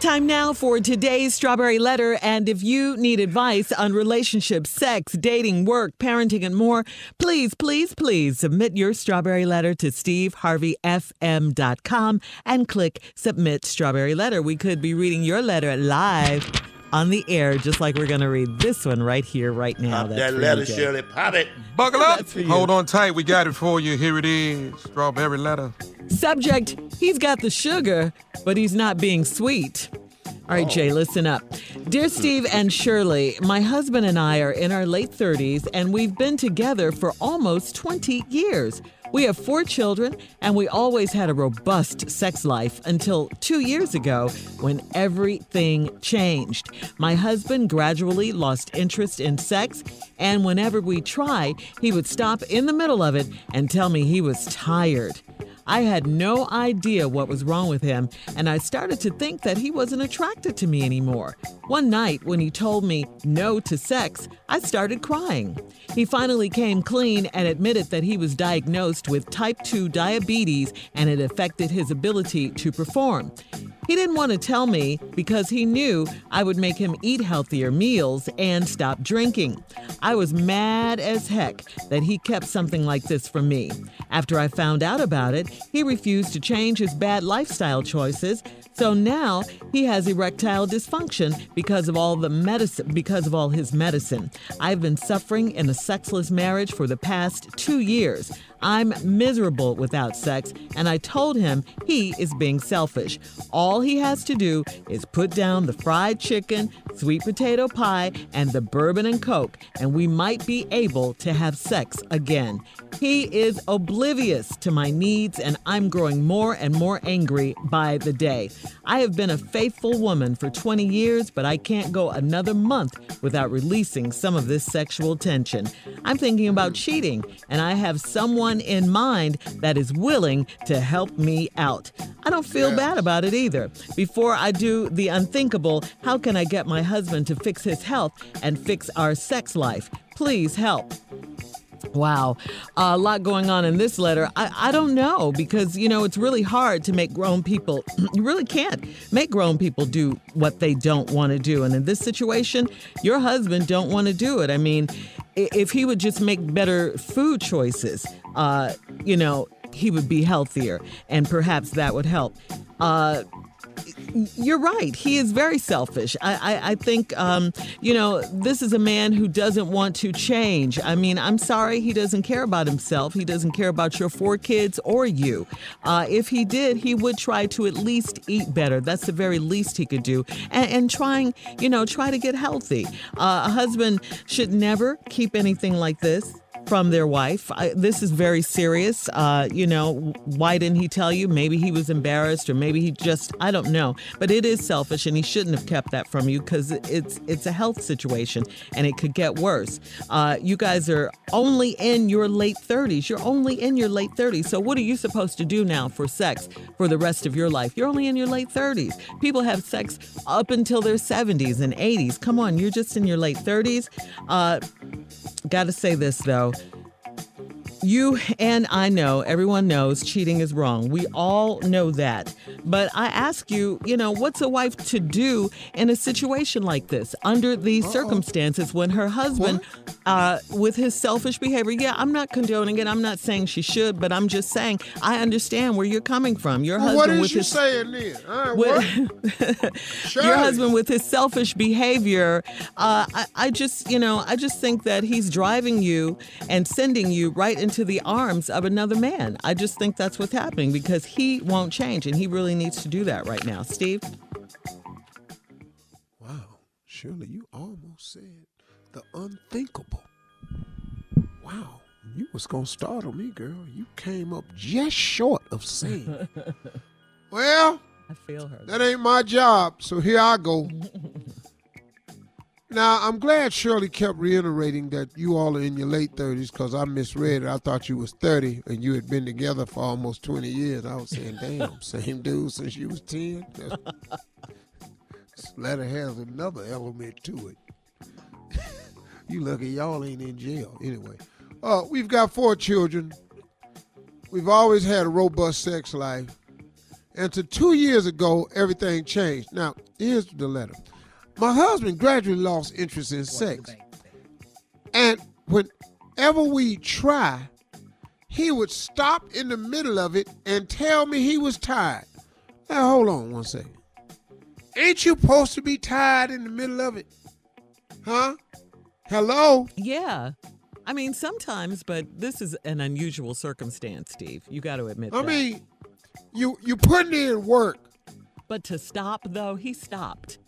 Time now for today's Strawberry Letter. And if you need advice on relationships, sex, dating, work, parenting, and more, please, please, please submit your Strawberry Letter to steveharveyfm.com and click Submit Strawberry Letter. We could be reading your letter live on the air, just like we're going to read this one right here, right now. Pop That's that letter, you, Jay. Shirley. Pop it. Buckle up. That's for you. Hold on tight. We got it for you. Here it is. Strawberry letter. Subject He's got the sugar, but he's not being sweet. All right, Jay, listen up. Dear Steve and Shirley, my husband and I are in our late 30s and we've been together for almost 20 years. We have four children and we always had a robust sex life until two years ago when everything changed. My husband gradually lost interest in sex, and whenever we try, he would stop in the middle of it and tell me he was tired. I had no idea what was wrong with him, and I started to think that he wasn't attracted to me anymore. One night, when he told me no to sex, I started crying. He finally came clean and admitted that he was diagnosed with type 2 diabetes and it affected his ability to perform. He didn't want to tell me because he knew I would make him eat healthier meals and stop drinking. I was mad as heck that he kept something like this from me. After I found out about it, he refused to change his bad lifestyle choices. So now he has erectile dysfunction because of all the medicine because of all his medicine. I've been suffering in a sexless marriage for the past 2 years. I'm miserable without sex, and I told him he is being selfish. All he has to do is put down the fried chicken, sweet potato pie, and the bourbon and coke, and we might be able to have sex again. He is oblivious to my needs, and I'm growing more and more angry by the day. I have been a faithful woman for 20 years, but I can't go another month without releasing some of this sexual tension. I'm thinking about cheating, and I have someone in mind that is willing to help me out. I don't feel bad about it either. Before I do the unthinkable, how can I get my husband to fix his health and fix our sex life? Please help. Wow. a lot going on in this letter. I, I don't know because, you know, it's really hard to make grown people, you really can't make grown people do what they don't want to do. And in this situation, your husband don't want to do it. I mean, if he would just make better food choices, uh, you know, he would be healthier and perhaps that would help. Uh, you're right. He is very selfish. I, I, I think, um, you know, this is a man who doesn't want to change. I mean, I'm sorry he doesn't care about himself. He doesn't care about your four kids or you. Uh, if he did, he would try to at least eat better. That's the very least he could do. And, and trying, you know, try to get healthy. Uh, a husband should never keep anything like this from their wife. I, this is very serious. Uh, you know, why didn't he tell you? Maybe he was embarrassed, or maybe he just I don't know. But it is selfish, and he shouldn't have kept that from you because it's it's a health situation, and it could get worse. Uh, you guys are only in your late 30s. You're only in your late 30s. So what are you supposed to do now for sex for the rest of your life? You're only in your late 30s. People have sex up until their 70s and 80s. Come on, you're just in your late 30s. Uh, Got to say this though. You and I know, everyone knows cheating is wrong. We all know that. But I ask you, you know, what's a wife to do in a situation like this under these circumstances when her husband, uh, with his selfish behavior, yeah, I'm not condoning it. I'm not saying she should, but I'm just saying I understand where you're coming from. Your Well, husband what with you his saying then? Right, with, your husband with his selfish behavior uh, I, I just you know i just think that he's driving you and sending you right into the arms of another man i just think that's what's happening because he won't change and he really needs to do that right now steve Wow, Shirley, you almost said the unthinkable. Wow, you was gonna startle me, girl. You came up just short of saying. well, i feel her that ain't my job, so here I go. Now, I'm glad Shirley kept reiterating that you all are in your late 30s because I misread it. I thought you was 30 and you had been together for almost 20 years. I was saying, damn, same dude since you was 10. this letter has another element to it. you lucky y'all ain't in jail. Anyway, uh, we've got four children. We've always had a robust sex life. And to two years ago, everything changed. Now, here's the letter. My husband gradually lost interest in sex. And whenever we try, he would stop in the middle of it and tell me he was tired. Now, hold on one second. Ain't you supposed to be tired in the middle of it? Huh? Hello? Yeah. I mean, sometimes, but this is an unusual circumstance, Steve. You got to admit I that. mean, you you putting in work. but to stop, though, he stopped.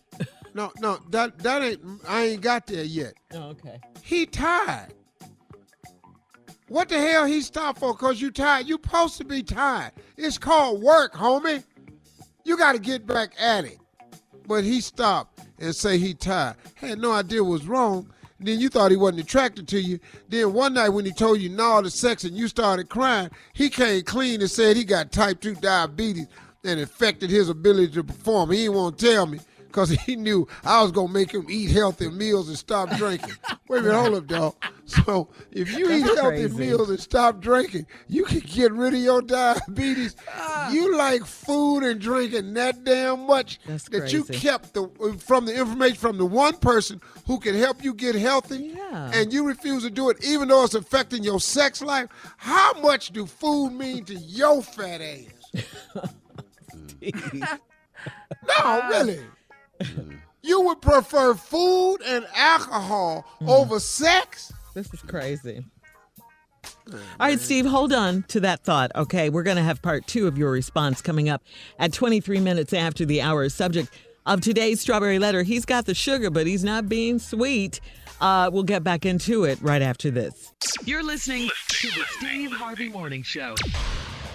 No, no, that that ain't I ain't got there yet. Oh, okay. He tired. What the hell he stopped for? Cause you tired. You supposed to be tired. It's called work, homie. You got to get back at it. But he stopped and say he tired. Had no idea what was wrong. Then you thought he wasn't attracted to you. Then one night when he told you no to sex and you started crying, he came clean and said he got type 2 diabetes and affected his ability to perform. He didn't want to tell me because he knew I was going to make him eat healthy meals and stop drinking. Wait a minute, hold up, dog. So if you eat healthy crazy. meals and stop drinking, you can get rid of your diabetes. Ah. you like food and drinking that damn much That's that you kept the from the information from the one person who can help you get healthy, Yeah. and you refuse to do it, even though it's affecting your sex life. How much do food mean to your fat ass? No, really. You would prefer food and alcohol over sex? This is crazy. All right, Steve, hold on to that thought. Okay, we're going to have part two of your response coming up at 23 minutes after the hour. Subject of today's strawberry letter. He's got the sugar, but he's not being sweet. Uh, we'll get back into it right after this. You're listening to the Steve Harvey Morning Show.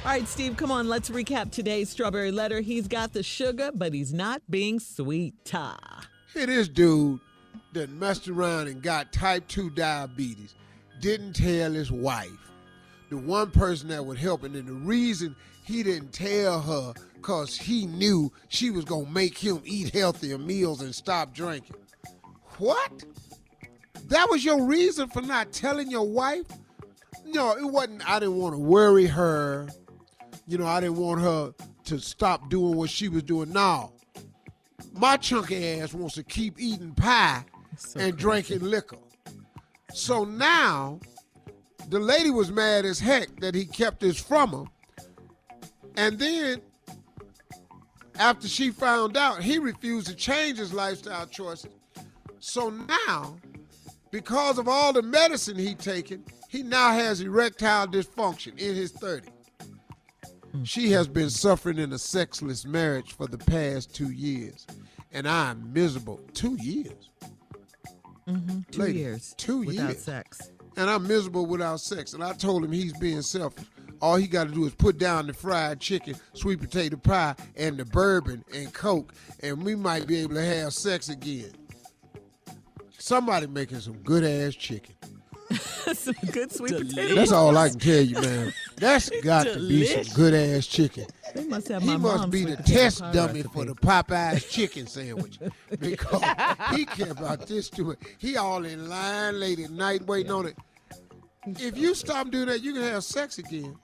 All right, Steve, come on. Let's recap today's strawberry letter. He's got the sugar, but he's not being sweet. Ah. Here, this dude that messed around and got type 2 diabetes didn't tell his wife, the one person that would help. And then the reason he didn't tell her, because he knew she was going to make him eat healthier meals and stop drinking. What? That was your reason for not telling your wife? No, it wasn't. I didn't want to worry her. You know, I didn't want her to stop doing what she was doing. Now, My chunky ass wants to keep eating pie So and drinking liquor. So now, the lady was mad as heck that he kept this from her. And then, after she found out, he refused to change his lifestyle choices. So now, because of all the medicine he taken, he now has erectile dysfunction in his 30s. She has been suffering in a sexless marriage for the past two years, and I'm miserable. Two years, mm-hmm. Two Lady, years. two without years. Without sex. and I'm miserable without sex. And I told him he's being selfish. All he got to do is put down the fried chicken, sweet potato pie, and the bourbon and coke, and we might be able to have sex again. Somebody making some good ass chicken. Some good sweet potatoes. That's all I can tell you, man. That's got to be some good ass chicken. They must have He my must be the test pie dummy for the Popeyes chicken sandwich because he care about this too much. He all in line late at night waiting on it. If you stop doing that, you can have sex again.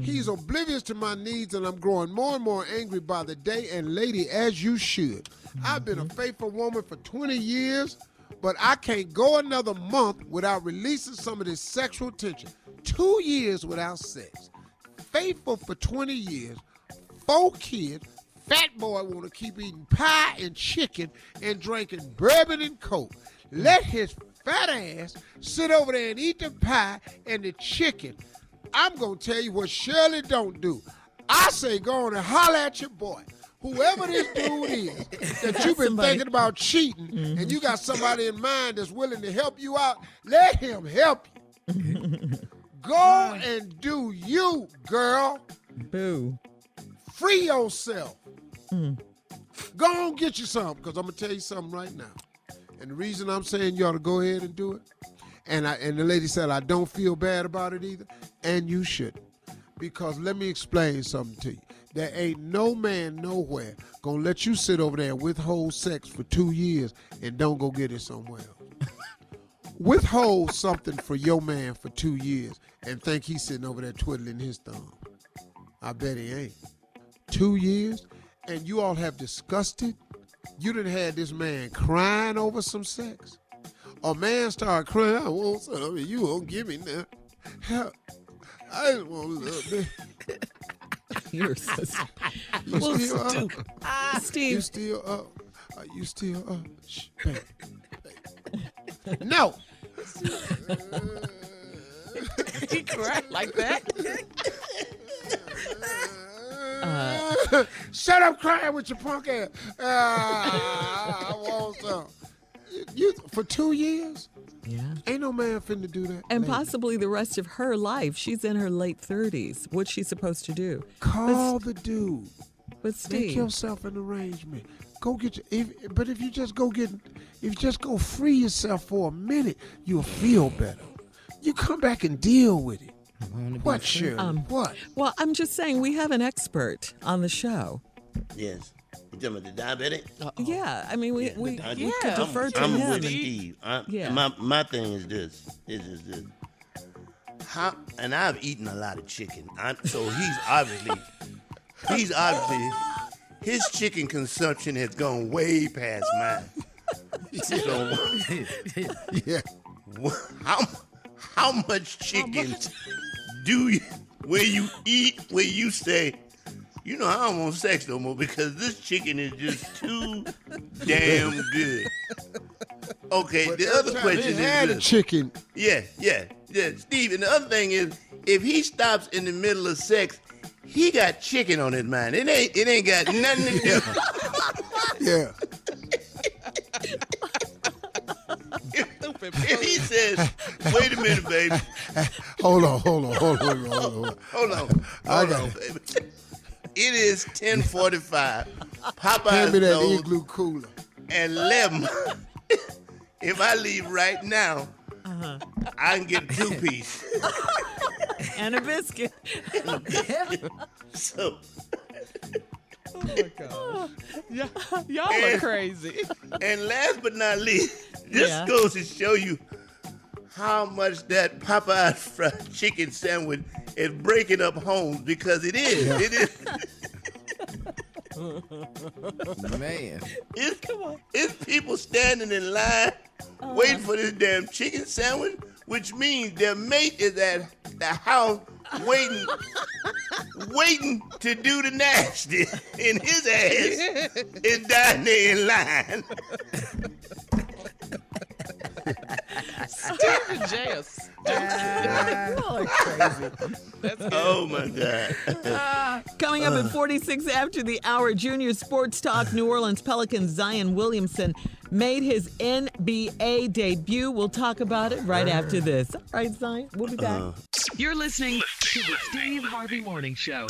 He's oblivious to my needs, and I'm growing more and more angry by the day. And lady, as you should. I've been a faithful woman for 20 years, but I can't go another month without releasing some of this sexual tension. Two years without sex. Faithful for 20 years, four kids, fat boy want to keep eating pie and chicken and drinking bourbon and coke. Let his fat ass sit over there and eat the pie and the chicken. I'm gonna tell you what Shirley don't do. I say go on and holler at your boy. Whoever this dude is that you've been Somebody. thinking about cheating and mm-hmm. you got somebody in mind that's willing to help you out, let him help you. Go and do you, girl. Boo. Free yourself. Hmm. Go on, get you something, because I'm gonna tell you something right now. And the reason I'm saying you ought to go ahead and do it, and I and the lady said I don't feel bad about it either, and you shouldn't. Because let me explain something to you. There ain't no man nowhere gonna let you sit over there and withhold sex for two years and don't go get it somewhere else. withhold something for your man for two years and think he's sitting over there twiddling his thumb. I bet he ain't. two years, and you all have discussed it. You done had this man crying over some sex. A man started crying, I want some, and you won't give me none. I just want a little bit. You're so stu- You Well, still up? You Steve. You still up? Are you still up? Shh, babe, babe. No. he cried like that. Shut up crying with your punk ass. Ah, I want some. You, you- for two years? Yeah. Ain't no man finna do that. And lady. possibly the rest of her life. She's in her late 30s. What's she supposed to do? Call the dude. But Make yourself an arrangement. Go get your. If, but if you just go get, if you just go free yourself for a minute, you'll feel better. You come back and deal with it. What, Shirley? Um, what? well, I'm just saying we have an expert on the show. Yes. You talking about the diabetic? Yeah, I mean, we, Yeah, we, I- we could yeah. defer to I'm him. with and- Steve. I, Yeah. My my thing is this. Is is this. How and I've eaten a lot of chicken. I, so he's obviously he's obviously his chicken consumption has gone way past mine. So Yeah. how how much chicken do you where you eat where you say you know I don't want sex no more because this chicken is just too damn good. Okay, the other question he had is a this. chicken. Yeah, yeah, yeah. Steve, and the other thing is, if he stops in the middle of sex, he got chicken on his mind. It ain't, it ain't got nothing to do. Yeah. if he says, "Wait a minute, baby, Hold on, hold on, hold on, hold on. Hold on. hold on, I hold got on, baby." It is ten forty-five. Hand Popeyes me that knows igloo cooler. and lemon. if I leave right now, Uh-huh. I can get two piece. and a biscuit. So Yeah, y'all are crazy. And last but not least, this Yeah. goes to show you how much that Popeye fried chicken sandwich is breaking up homes because it is. It is. Man. It's, it's people standing in line uh-huh. waiting for this damn chicken sandwich, which means their mate is at the house waiting, waiting to do the nasty, and his ass is down there in line. Steve J.S. Y'all are crazy. Oh my God. Coming up at 46 after the hour, junior sports talk, New Orleans Pelicans Zion Williamson made his NBA debut. We'll talk about it right after this. All right, Zion, we'll be back. Uh. You're listening to the Steve Harvey Morning Show.